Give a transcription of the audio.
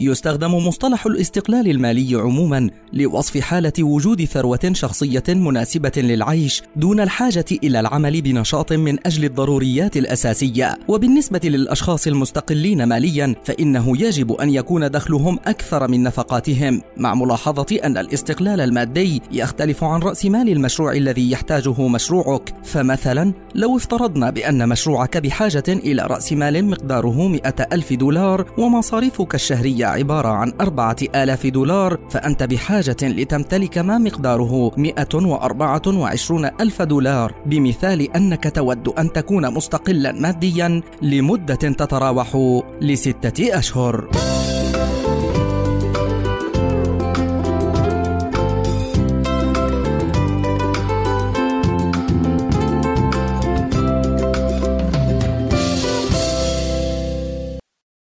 يستخدم مصطلح الاستقلال المالي عموما لوصف حالة وجود ثروة شخصية مناسبة للعيش دون الحاجة إلى العمل بنشاط من أجل الضروريات الأساسية، وبالنسبة للأشخاص المستقلين ماليا فإنه يجب أن يكون دخلهم أكثر من نفقاتهم، مع ملاحظة أن الاستقلال المادي يختلف عن رأس مال المشروع الذي يحتاجه مشروعك، فمثلا لو افترضنا بأن مشروعك بحاجة إلى رأس مال مقداره 100 ألف دولار ومصاريفك الشهرية عبارة عن أربعة آلاف دولار فأنت بحاجة لتمتلك ما مقداره 124 ألف دولار. بمثال أنك تود أن تكون مستقلا ماديا لمدة تتراوح لستة أشهر.